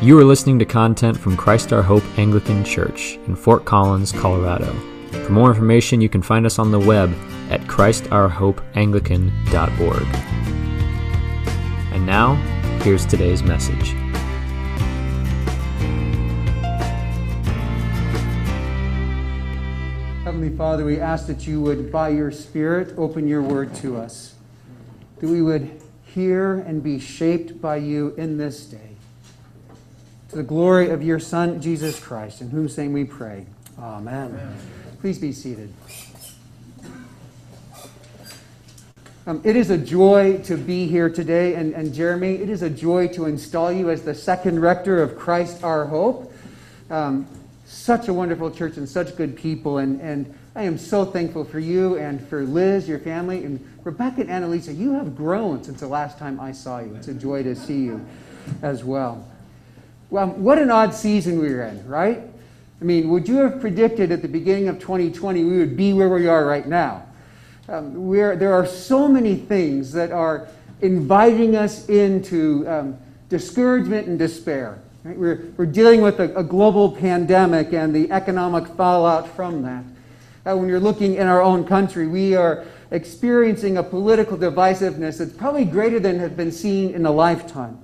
You are listening to content from Christ Our Hope Anglican Church in Fort Collins, Colorado. For more information, you can find us on the web at christourhopeanglican.org. And now, here's today's message. Heavenly Father, we ask that you would, by your Spirit, open your word to us. That we would hear and be shaped by you in this day. To the glory of your Son, Jesus Christ, in whose name we pray. Amen. Amen. Please be seated. Um, it is a joy to be here today. And, and Jeremy, it is a joy to install you as the second rector of Christ our Hope. Um, such a wonderful church and such good people. And, and I am so thankful for you and for Liz, your family, and Rebecca and Annalisa. You have grown since the last time I saw you. It's a joy to see you as well. Well, what an odd season we are in, right? I mean, would you have predicted at the beginning of 2020 we would be where we are right now? Um, there are so many things that are inviting us into um, discouragement and despair. Right? We're, we're dealing with a, a, global pandemic and the economic fallout from that. Uh, when you're looking in our own country, we are experiencing a political divisiveness that's probably greater than has been seen in a lifetime.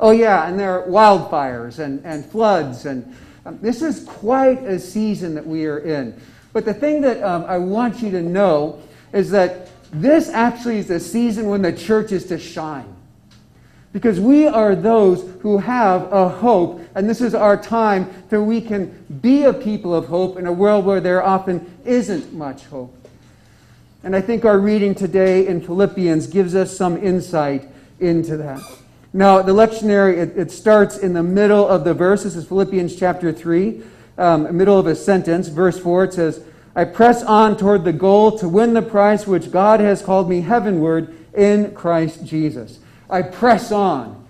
Oh, yeah, and there are wildfires and, and floods, and um, this is quite a season that we are in. But the thing that um, I want you to know is that this actually is the season when the church is to shine. Because we are those who have a hope, and this is our time that we can be a people of hope in a world where there often isn't much hope. And I think our reading today in Philippians gives us some insight into that. Now, the lectionary, it, it starts in the middle of the verse. This is Philippians chapter 3, um, middle of a sentence. Verse 4, it says, I press on toward the goal to win the prize which God has called me heavenward in Christ Jesus. I press on.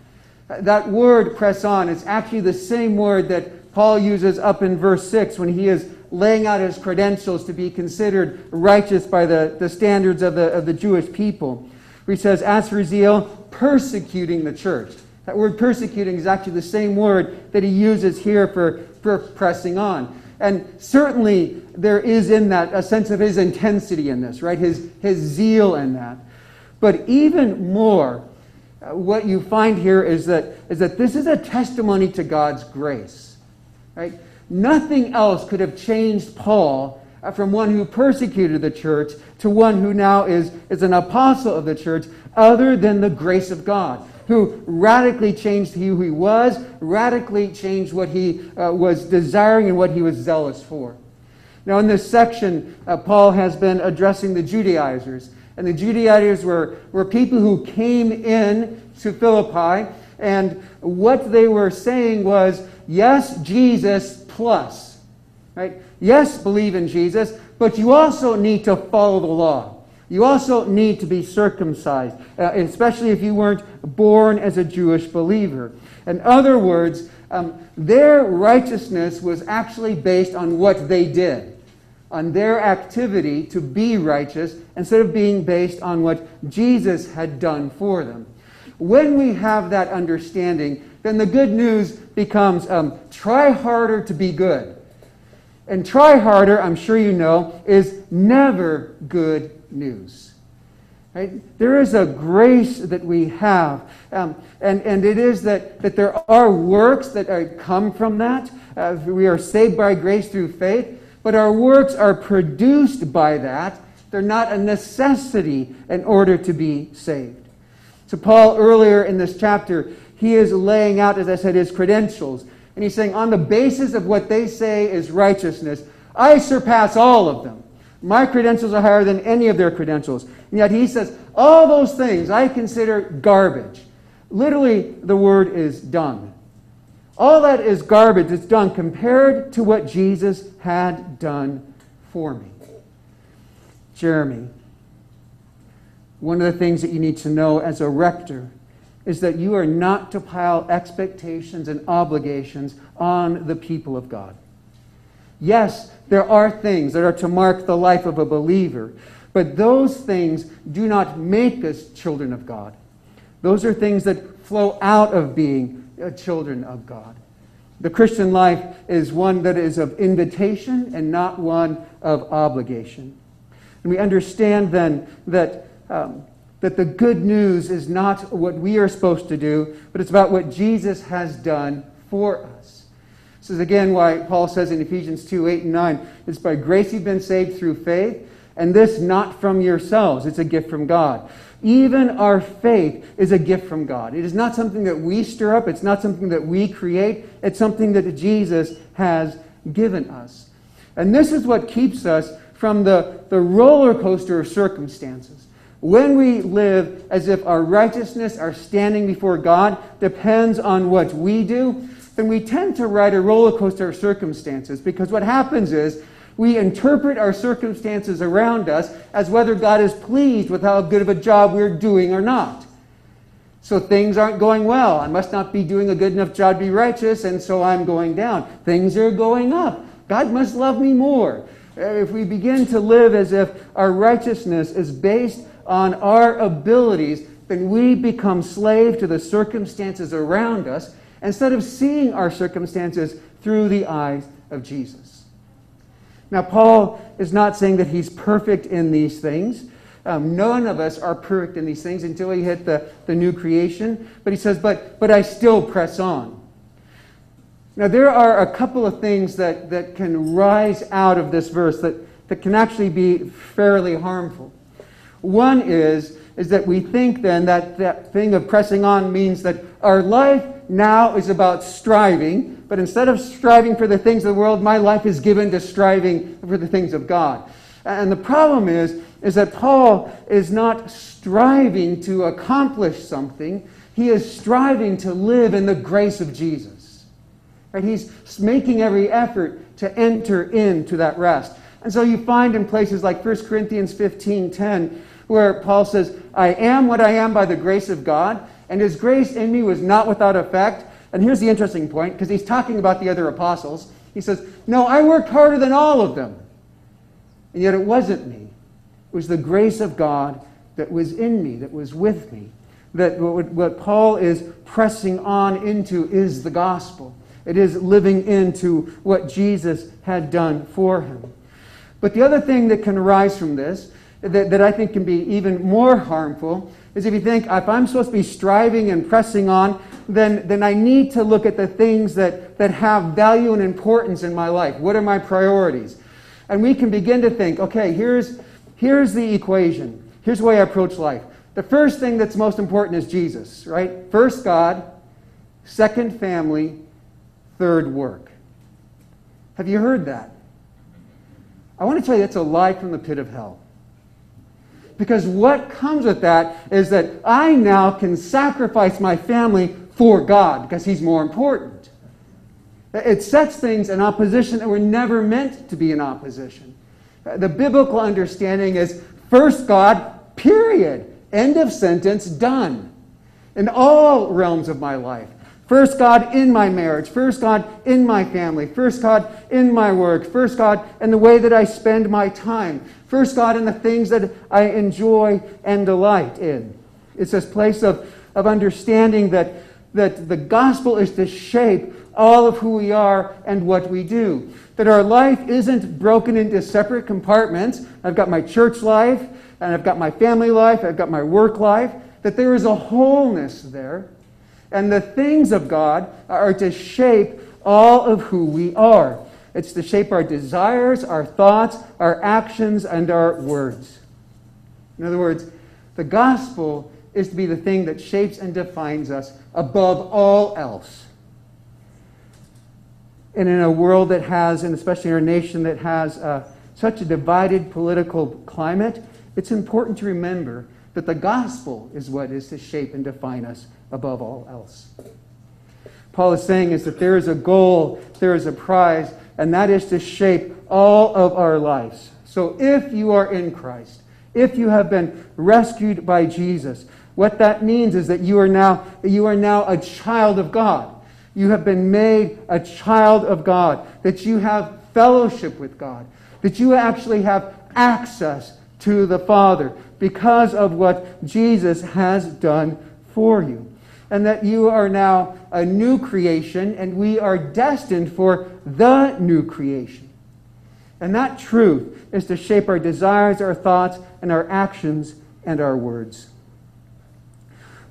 That word press on is actually the same word that Paul uses up in verse 6 when he is laying out his credentials to be considered righteous by the, the standards of the, of the Jewish people. Where he says, As for zeal, persecuting the church. That word persecuting is actually the same word that he uses here for, for pressing on. And certainly there is in that a sense of his intensity in this, right? His, his zeal in that. But even more, uh, what you find here is that, is that this is a testimony to God's grace. Right? Nothing else could have changed Paul from one who persecuted the church to one who now is, is an apostle of the church other than the grace of God, who radically changed who he was, radically changed what he uh, was desiring and what he was zealous for. Now, in this section, uh, Paul has been addressing the Judaizers. And the Judaizers were, were people who came in to Philippi, and what they were saying was, yes, Jesus plus. Right? Yes, believe in Jesus, but you also need to follow the law. You also need to be circumcised, uh, especially if you weren't born as a Jewish believer. In other words, um, their righteousness was actually based on what they did on their activity to be righteous instead of being based on what Jesus had done for them. When we have that understanding, then the good news becomes um, try harder to be good. And try harder, I'm sure you know, is never good news. Right? There is a grace that we have, um, and, and it is that, that there are works that are, come from that. Uh, we are saved by grace through faith, but our works are produced by that. They're not a necessity in order to be saved. So, Paul, earlier in this chapter, he is laying out, as I said, his credentials. And he's saying, on the basis of what they say is righteousness, I surpass all of them. My credentials are higher than any of their credentials. And yet he says, all those things I consider garbage. Literally, the word is dung. All that is garbage. It's done compared to what Jesus had done for me. Jeremy, one of the things that you need to know as a rector is that you are not to pile expectations and obligations on the people of God. Yes, there are things that are to mark the life of a believer, but those things do not make us children of God. Those are things that flow out of being uh, children of God. The Christian life is one that is of invitation and not one of obligation. And we understand then that, um, that the good news is not what we are supposed to do, but it's about what Jesus has done for us. This is again why Paul says in Ephesians 2 8 and 9, it's by grace you've been saved through faith, and this not from yourselves, it's a gift from God. Even our faith is a gift from God. It is not something that we stir up, it's not something that we create, it's something that Jesus has given us. And this is what keeps us from the, the roller coaster of circumstances. When we live as if our righteousness, our standing before God, depends on what we do, then we tend to ride a roller coaster of circumstances because what happens is we interpret our circumstances around us as whether God is pleased with how good of a job we're doing or not. So things aren't going well. I must not be doing a good enough job to be righteous, and so I'm going down. Things are going up. God must love me more. If we begin to live as if our righteousness is based on our abilities, then we become slave to the circumstances around us instead of seeing our circumstances through the eyes of Jesus. Now, Paul is not saying that he's perfect in these things. Um, none of us are perfect in these things until we hit the, the new creation. But he says, but, but I still press on. Now, there are a couple of things that, that can rise out of this verse that, that can actually be fairly harmful. One is, is that we think then that that thing of pressing on means that our life now is about striving, but instead of striving for the things of the world, my life is given to striving for the things of God. And the problem is, is that Paul is not striving to accomplish something. He is striving to live in the grace of Jesus. Right? He's making every effort to enter into that rest. And so you find in places like 1 Corinthians 15 10, where Paul says, I am what I am by the grace of God, and his grace in me was not without effect. And here's the interesting point, because he's talking about the other apostles. He says, No, I worked harder than all of them. And yet it wasn't me. It was the grace of God that was in me, that was with me. That what Paul is pressing on into is the gospel. It is living into what Jesus had done for him. But the other thing that can arise from this, that, that I think can be even more harmful, is if you think, if I'm supposed to be striving and pressing on, then, then I need to look at the things that, that have value and importance in my life. What are my priorities? And we can begin to think, okay, here's, here's the equation. Here's the way I approach life. The first thing that's most important is Jesus, right? First, God. Second, family. Third, work. Have you heard that? I want to tell you that's a lie from the pit of hell. Because what comes with that is that I now can sacrifice my family for God because He's more important. It sets things in opposition that were never meant to be in opposition. The biblical understanding is first God, period. End of sentence, done. In all realms of my life. First God in my marriage. First God in my family. First God in my work. First God in the way that I spend my time. First God in the things that I enjoy and delight in. It's this place of, of understanding that, that the gospel is to shape all of who we are and what we do. That our life isn't broken into separate compartments. I've got my church life, and I've got my family life, I've got my work life. That there is a wholeness there and the things of God are to shape all of who we are. It's to shape our desires, our thoughts, our actions, and our words. In other words, the gospel is to be the thing that shapes and defines us above all else. And in a world that has, and especially in our nation that has uh, such a divided political climate, it's important to remember that the gospel is what is to shape and define us above all else. Paul is saying is that there is a goal, there is a prize, and that is to shape all of our lives. So if you are in Christ, if you have been rescued by Jesus, what that means is that you are now you are now a child of God. You have been made a child of God, that you have fellowship with God, that you actually have access to the Father because of what Jesus has done for you. and that you are now a new creation, and we are destined for the new creation. And that truth is to shape our desires, our thoughts, and our actions and our words.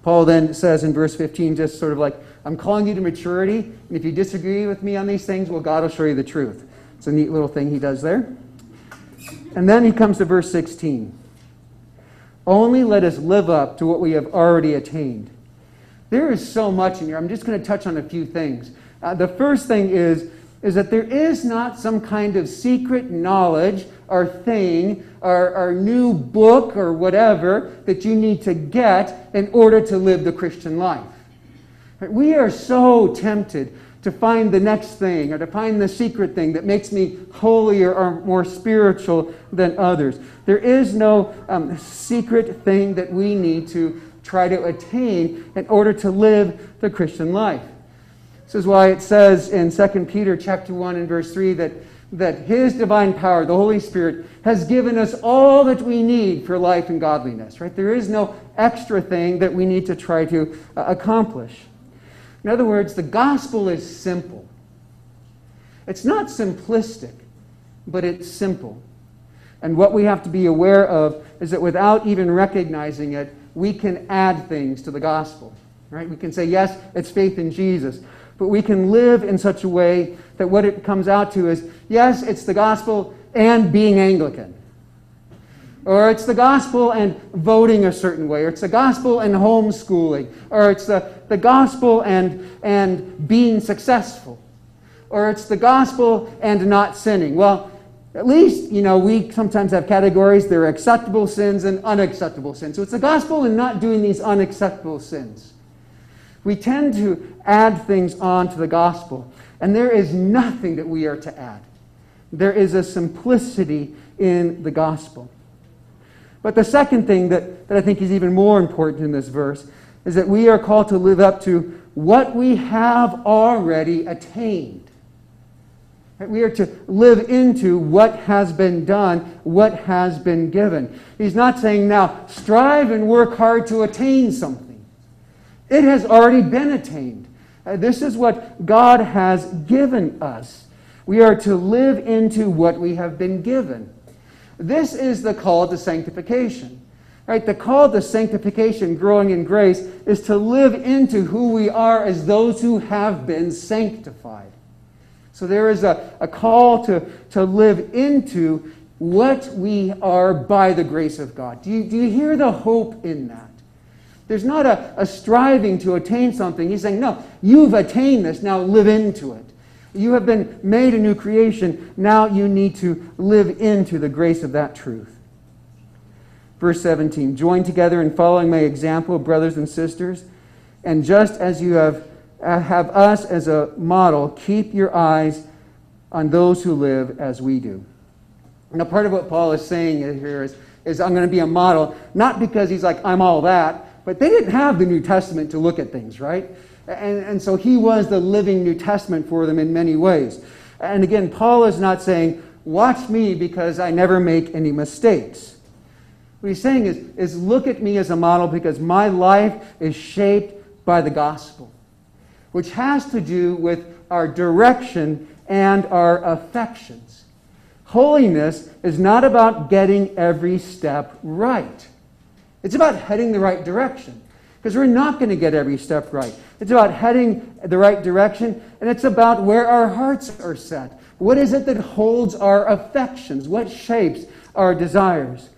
Paul then says in verse 15, just sort of like, I'm calling you to maturity, and if you disagree with me on these things, well, God will show you the truth. It's a neat little thing he does there. And then he comes to verse 16. Only let us live up to what we have already attained. There is so much in here. I'm just going to touch on a few things. Uh, the first thing is, is that there is not some kind of secret knowledge or thing or, or new book or whatever that you need to get in order to live the Christian life. We are so tempted to find the next thing or to find the secret thing that makes me holier or more spiritual than others. There is no um, secret thing that we need to try to attain in order to live the Christian life. This is why it says in 2 Peter chapter 1 and verse 3 that, that his divine power, the Holy Spirit, has given us all that we need for life and godliness. Right? There is no extra thing that we need to try to uh, accomplish. In other words, the gospel is simple. It's not simplistic, but it's simple. And what we have to be aware of is that without even recognizing it, we can add things to the gospel. Right? We can say, yes, it's faith in Jesus. But we can live in such a way that what it comes out to is, yes, it's the gospel and being Anglican. Or it's the gospel and voting a certain way. Or it's the gospel and homeschooling. Or it's the, the gospel and, and being successful. Or it's the gospel and not sinning. Well, at least, you know, we sometimes have categories. There are acceptable sins and unacceptable sins. So it's the gospel and not doing these unacceptable sins. We tend to add things on to the gospel, and there is nothing that we are to add. There is a simplicity in the gospel. But the second thing that, that I think is even more important in this verse is that we are called to live up to what we have already attained. We are to live into what has been done, what has been given. He's not saying now, strive and work hard to attain something. It has already been attained. Uh, this is what God has given us. We are to live into what we have been given. This is the call to sanctification. Right? The call to sanctification, growing in grace, is to live into who we are as those who have been sanctified. So there is a, a call to, to live into what we are by the grace of God. Do you, do you hear the hope in that? There's not a, a striving to attain something. He's saying, no, you've attained this, now live into it. You have been made a new creation. Now you need to live into the grace of that truth. Verse 17 Join together in following my example, brothers and sisters, and just as you have uh, have us as a model, keep your eyes on those who live as we do. Now, part of what Paul is saying here is, is I'm going to be a model, not because he's like, I'm all that, but they didn't have the New Testament to look at things, right? And, and so he was the living New Testament for them in many ways. And again, Paul is not saying, watch me because I never make any mistakes. What he's saying is, is look at me as a model because my life is shaped by the gospel which has to do with our direction and our affections. Holiness is not about getting every step right. It's about heading the right direction. Because we're not going to get every step right. It's about heading the right direction, and it's about where our hearts are set. What is it that holds our affections? What shapes our desires?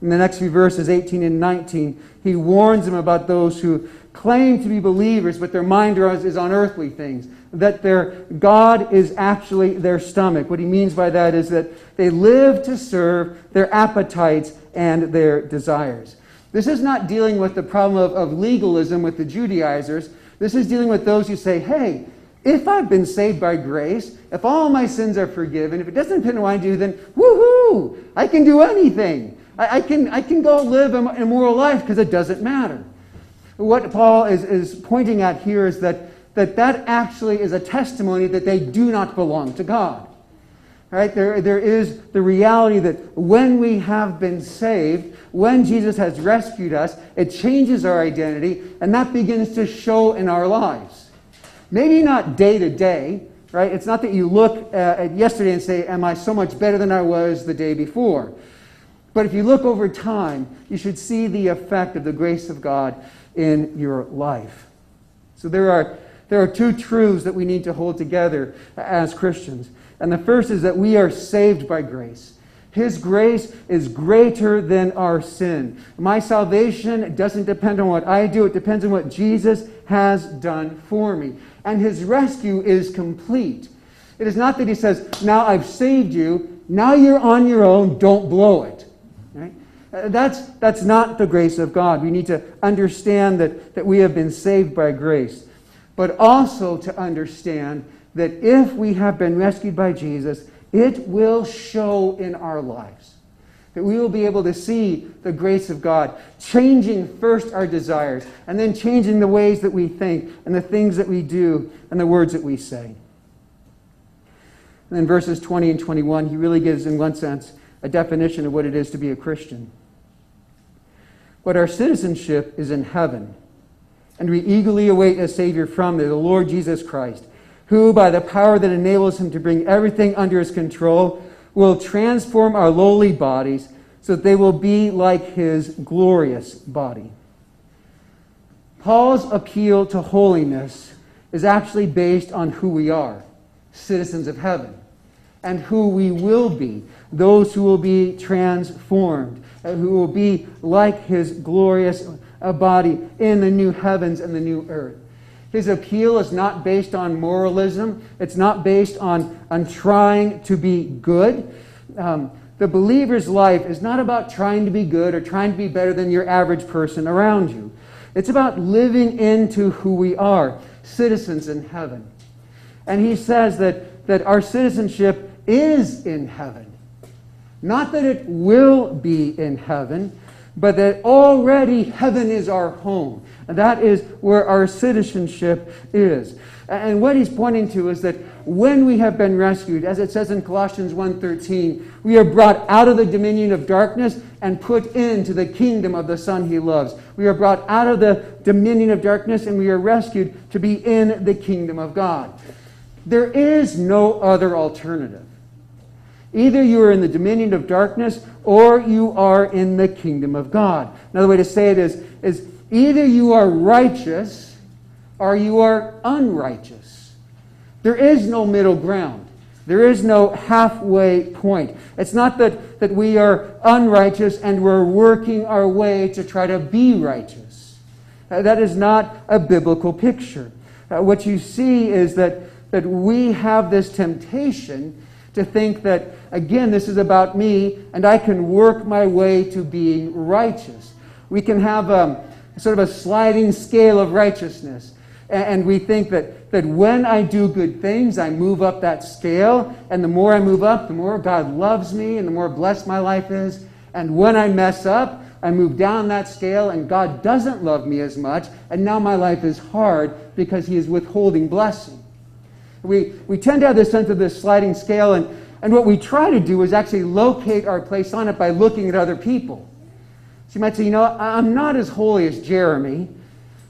In the next few verses, 18 and 19, he warns them about those who claim to be believers, but their mind is on earthly things. That their God is actually their stomach. What he means by that is that they live to serve their appetites and their desires. This is not dealing with the problem of, of legalism with the Judaizers. This is dealing with those who say, hey, if I've been saved by grace, if all my sins are forgiven, if it doesn't depend on what I do, then woohoo, I can do anything. I, I can, I can go live a immoral life because it doesn't matter. What Paul is, is pointing at here is that, that that actually is a testimony that they do not belong to God. Right? There, there is the reality that when we have been saved, when Jesus has rescued us, it changes our identity, and that begins to show in our lives. Maybe not day to day, right? It's not that you look uh, at yesterday and say, Am I so much better than I was the day before? But if you look over time, you should see the effect of the grace of God in your life. So there are, there are two truths that we need to hold together as Christians. And the first is that we are saved by grace. His grace is greater than our sin. My salvation doesn't depend on what I do, it depends on what Jesus has done for me. And his rescue is complete. It is not that he says, Now I've saved you, now you're on your own, don't blow it. Uh, that's, that's not the grace of God. We need to understand that, that we have been saved by grace, but also to understand that if we have been rescued by Jesus, it will show in our lives. That we will be able to see the grace of God, changing first our desires, and then changing the ways that we think, and the things that we do, and the words that we say. And then verses 20 and 21, he really gives, in one sense, a definition of what it is to be a Christian. But our citizenship is in heaven, and we eagerly await a Savior from there, the Lord Jesus Christ who, by the power that enables him to bring everything under his control, will transform our lowly bodies so that they will be like his glorious body. Paul's appeal to holiness is actually based on who we are citizens of heaven and who we will be, those who will be transformed, who will be like his glorious uh, body in the new heavens and the new earth. His appeal is not based on moralism, it's not based on, on trying to be good. Um, the believer's life is not about trying to be good or trying to be better than your average person around you. It's about living into who we are, citizens in heaven. And he says that, that our citizenship is in heaven. Not that it will be in heaven, but that already heaven is our home. And that is where our citizenship is. And what he's pointing to is that when we have been rescued, as it says in Colossians 1:13, we are brought out of the dominion of darkness and put into the kingdom of the Son he loves. We are brought out of the dominion of darkness and we are rescued to be in the kingdom of God. There is no other alternative. Either you are in the dominion of darkness or you are in the kingdom of God. Another way to say it is, is either you are righteous or you are unrighteous. There is no middle ground. There is no halfway point. It's not that, that we are unrighteous and we're working our way to try to be righteous. Uh, that is not a biblical picture. Uh, what you see is that, that we have this temptation to think that, again, this is about me and I can work my way to being righteous. We can have a, sort of a sliding scale of righteousness. And we think that, that when I do good things, I move up that scale. And the more I move up, the more God loves me and the more blessed my life is. And when I mess up, I move down that scale and God doesn't love me as much. And now my life is hard because He is withholding blessing. We, we tend to have this sense of this sliding scale, and, and what we try to do is actually locate our place on it by looking at other people. So you might say, you know, I'm not as holy as Jeremy,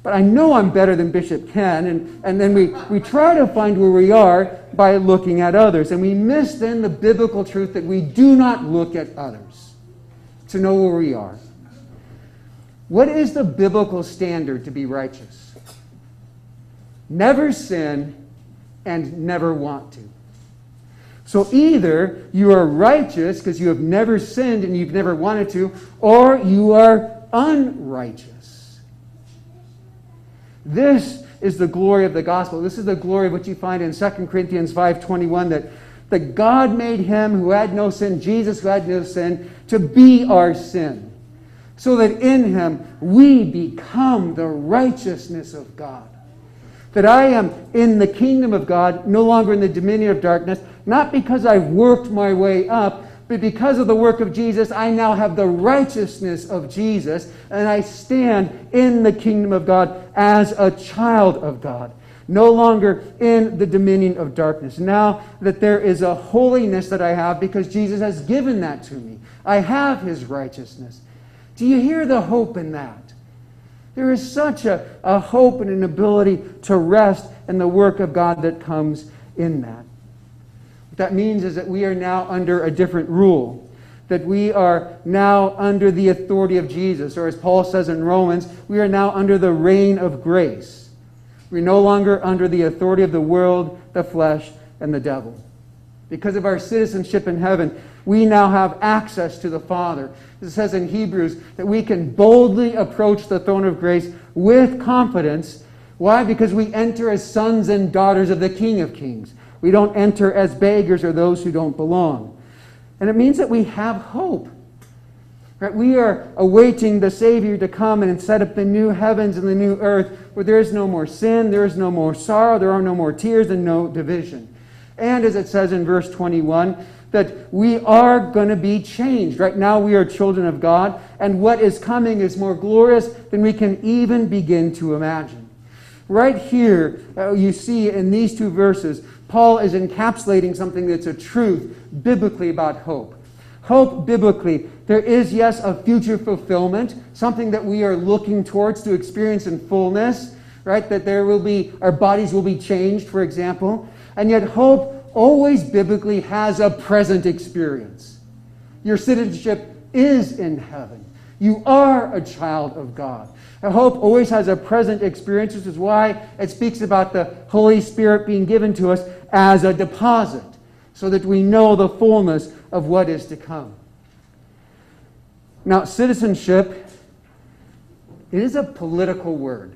but I know I'm better than Bishop Ken. And, and then we, we try to find where we are by looking at others. And we miss then the biblical truth that we do not look at others to know where we are. What is the biblical standard to be righteous? Never sin and never want to. So either you are righteous because you have never sinned and you've never wanted to, or you are unrighteous. This is the glory of the gospel. This is the glory of what you find in 2 Corinthians 5:21 that, that God made him who had no sin, Jesus who had no sin, to be our sin. So that in him we become the righteousness of God that I am in the kingdom of God, no longer in the dominion of darkness, not because I've worked my way up, but because of the work of Jesus, I now have the righteousness of Jesus, and I stand in the kingdom of God as a child of God. no longer in the dominion of darkness. Now that there is a holiness that I have because Jesus has given that to me, I have his righteousness. Do you hear the hope in that? There is such a, a hope and an ability to rest in the work of God that comes in that. What that means is that we are now under a different rule, that we are now under the authority of Jesus, or as Paul says in Romans, we are now under the reign of grace. We're no longer under the authority of the world, the flesh, and the devil. Because of our citizenship in heaven, we now have access to the Father. It says in Hebrews that we can boldly approach the throne of grace with confidence. Why? Because we enter as sons and daughters of the King of Kings. We don't enter as beggars or those who don't belong. And it means that we have hope. Right? We are awaiting the Savior to come and set up the new heavens and the new earth where there is no more sin, there is no more sorrow, there are no more tears, and no division. And as it says in verse 21, that we are going to be changed. Right now, we are children of God, and what is coming is more glorious than we can even begin to imagine. Right here, uh, you see in these two verses, Paul is encapsulating something that's a truth biblically about hope. Hope biblically, there is, yes, a future fulfillment, something that we are looking towards to experience in fullness, right? That there will be, our bodies will be changed, for example. And yet, hope always biblically has a present experience. Your citizenship is in heaven. You are a child of God. And hope always has a present experience, which is why it speaks about the Holy Spirit being given to us as a deposit, so that we know the fullness of what is to come. Now, citizenship, it is a political word.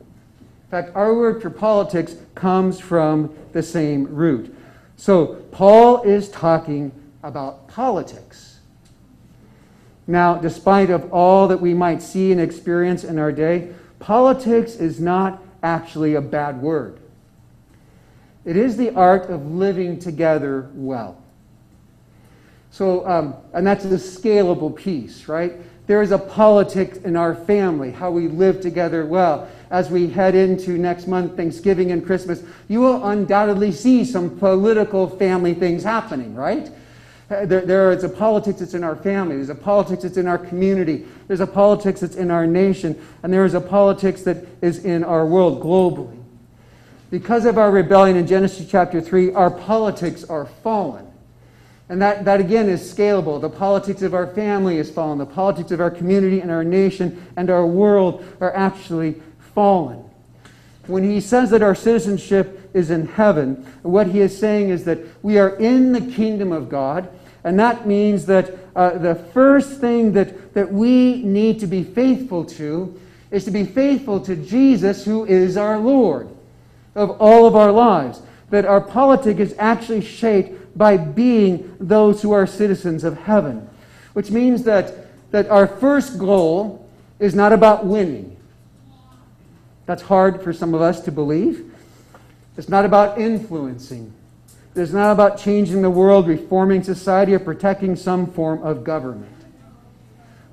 In fact, our word for politics comes from the same root. So, Paul is talking about politics. Now, despite of all that we might see and experience in our day, politics is not actually a bad word. It is the art of living together well. So, um, and that's a scalable piece, right? There is a politics in our family, how we live together well. As we head into next month, Thanksgiving and Christmas, you will undoubtedly see some political family things happening, right? Uh, there, there is a politics that's in our family. There's a politics that's in our community. There's a politics that's in our nation. And there is a politics that is in our world globally. Because of our rebellion in Genesis chapter 3, our politics are fallen. And that, that again is scalable. The politics of our family is fallen. The politics of our community and our nation and our world are actually fallen. When he says that our citizenship is in heaven, what he is saying is that we are in the kingdom of God. And that means that uh, the first thing that, that we need to be faithful to is to be faithful to Jesus, who is our Lord of all of our lives. That our politic is actually shaped by being those who are citizens of heaven. Which means that, that our first goal is not about winning. That's hard for some of us to believe. It's not about influencing. It's not about changing the world, reforming society, or protecting some form of government.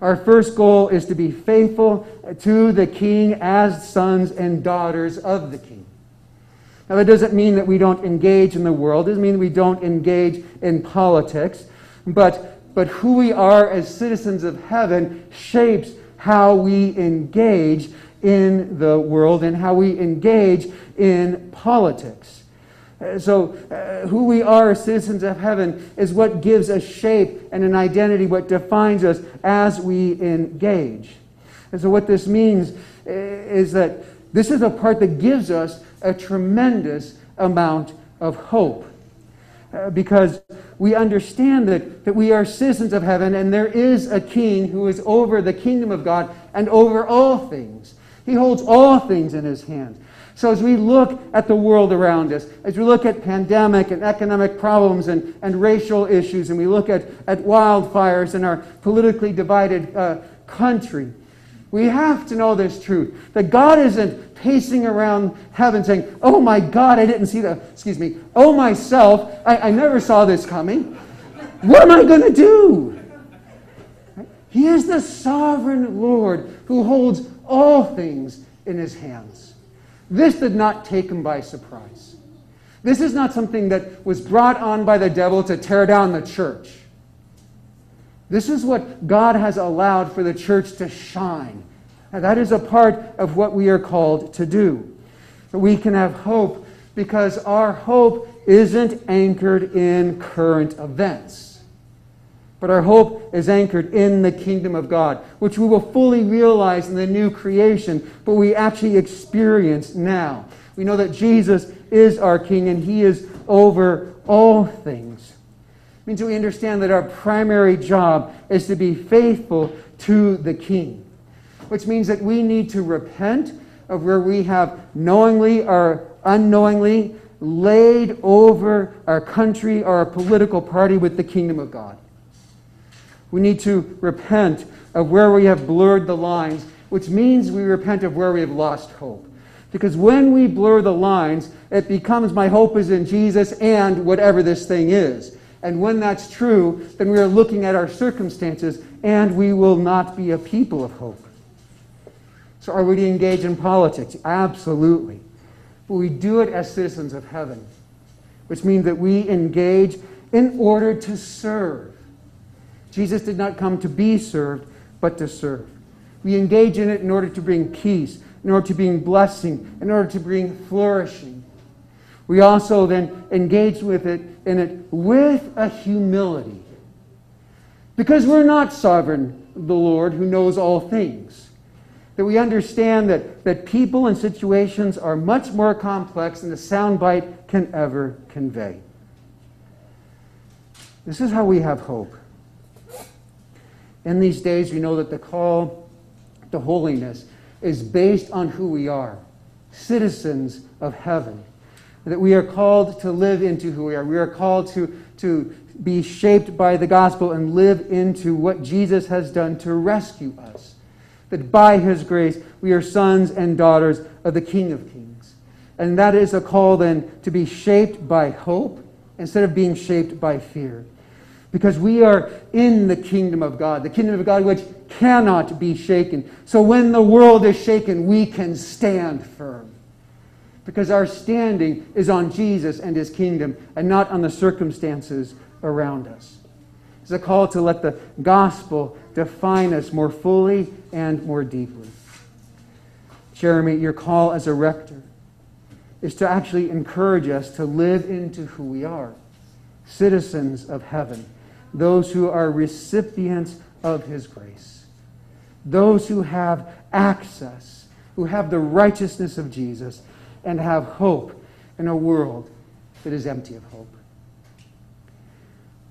Our first goal is to be faithful to the king as sons and daughters of the king. Now, that doesn't mean that we don't engage in the world, it doesn't mean we don't engage in politics, but, but who we are as citizens of heaven shapes how we engage in the world and how we engage in politics. Uh, so, uh, who we are as citizens of heaven is what gives us shape and an identity, what defines us as we engage. And so, what this means uh, is that this is a part that gives us a tremendous amount of hope. Uh, because we understand that, that we are citizens of heaven and there is a king who is over the kingdom of God and over all things. He holds all things in his hands. So as we look at the world around us, as we look at pandemic and economic problems and, and racial issues, and we look at, at wildfires in our politically divided uh, country, we have to know this truth that God isn't pacing around heaven saying, Oh my God, I didn't see that. Excuse me. Oh myself, I, I never saw this coming. What am I going to do? He is the sovereign Lord who holds all things in his hands. This did not take him by surprise. This is not something that was brought on by the devil to tear down the church. This is what God has allowed for the church to shine. And that is a part of what we are called to do. We can have hope because our hope isn't anchored in current events. But our hope is anchored in the kingdom of God, which we will fully realize in the new creation, but we actually experience now. We know that Jesus is our King and He is over all things. Means we understand that our primary job is to be faithful to the King, which means that we need to repent of where we have knowingly or unknowingly laid over our country or our political party with the kingdom of God. We need to repent of where we have blurred the lines, which means we repent of where we have lost hope. Because when we blur the lines, it becomes my hope is in Jesus and whatever this thing is. And when that's true, then we are looking at our circumstances and we will not be a people of hope. So, are we to engage in politics? Absolutely. But we do it as citizens of heaven, which means that we engage in order to serve. Jesus did not come to be served, but to serve. We engage in it in order to bring peace, in order to bring blessing, in order to bring flourishing. We also then engage with it in it with a humility. Because we're not sovereign, the Lord who knows all things that we understand that, that people and situations are much more complex than the soundbite can ever convey. This is how we have hope. In these days, we know that the call to holiness is based on who we are citizens of heaven. That we are called to live into who we are. We are called to, to be shaped by the gospel and live into what Jesus has done to rescue us that by his grace we are sons and daughters of the King of Kings. And that is a call then to be shaped by hope instead of being shaped by fear. Because we are in the kingdom of God, the kingdom of God which cannot be shaken. So when the world is shaken, we can stand firm. Because our standing is on Jesus and his kingdom and not on the circumstances around us. It's a call to let the gospel define us more fully and more deeply. Jeremy, your call as a rector is to actually encourage us to live into who we are citizens of heaven, those who are recipients of his grace, those who have access, who have the righteousness of Jesus, and have hope in a world that is empty of hope.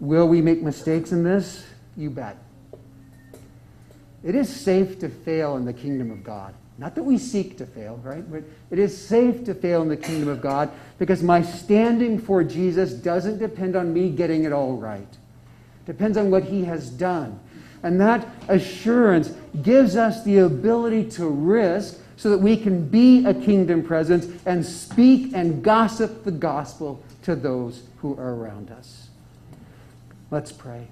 Will we make mistakes in this? You bet. It is safe to fail in the kingdom of God. Not that we seek to fail, right? But it is safe to fail in the kingdom of God because my standing for Jesus doesn't depend on me getting it all right. It depends on what he has done. And that assurance gives us the ability to risk so that we can be a kingdom presence and speak and gossip the gospel to those who are around us. Let's pray.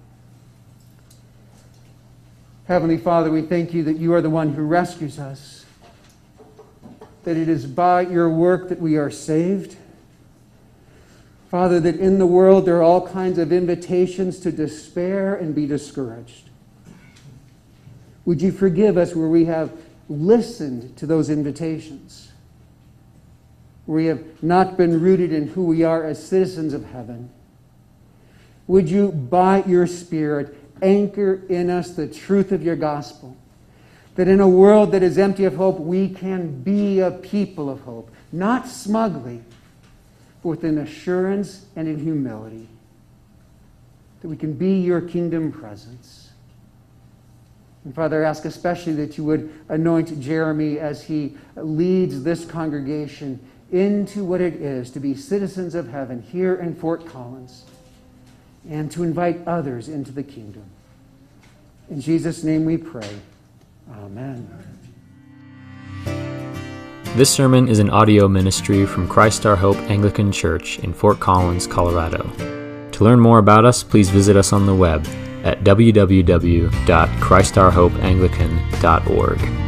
Heavenly Father, we thank you that you are the one who rescues us, that it is by your work that we are saved. Father, that in the world there are all kinds of invitations to despair and be discouraged. Would you forgive us where we have listened to those invitations, we have not been rooted in who we are as citizens of heaven? Would you, by your Spirit, anchor in us the truth of your gospel. That in a world that is empty of hope, we can be a people of hope, not smugly, but with an assurance and in humility. That we can be your kingdom presence. And Father, I ask especially that you would anoint Jeremy as he leads this congregation into what it is to be citizens of heaven here in Fort Collins and to invite others into the kingdom. In Jesus' name we pray. Amen. This sermon is an audio ministry from Christ Our Hope Anglican Church in Fort Collins, Colorado. To learn more about us, please visit us on the web at www.christourhopeanglican.org.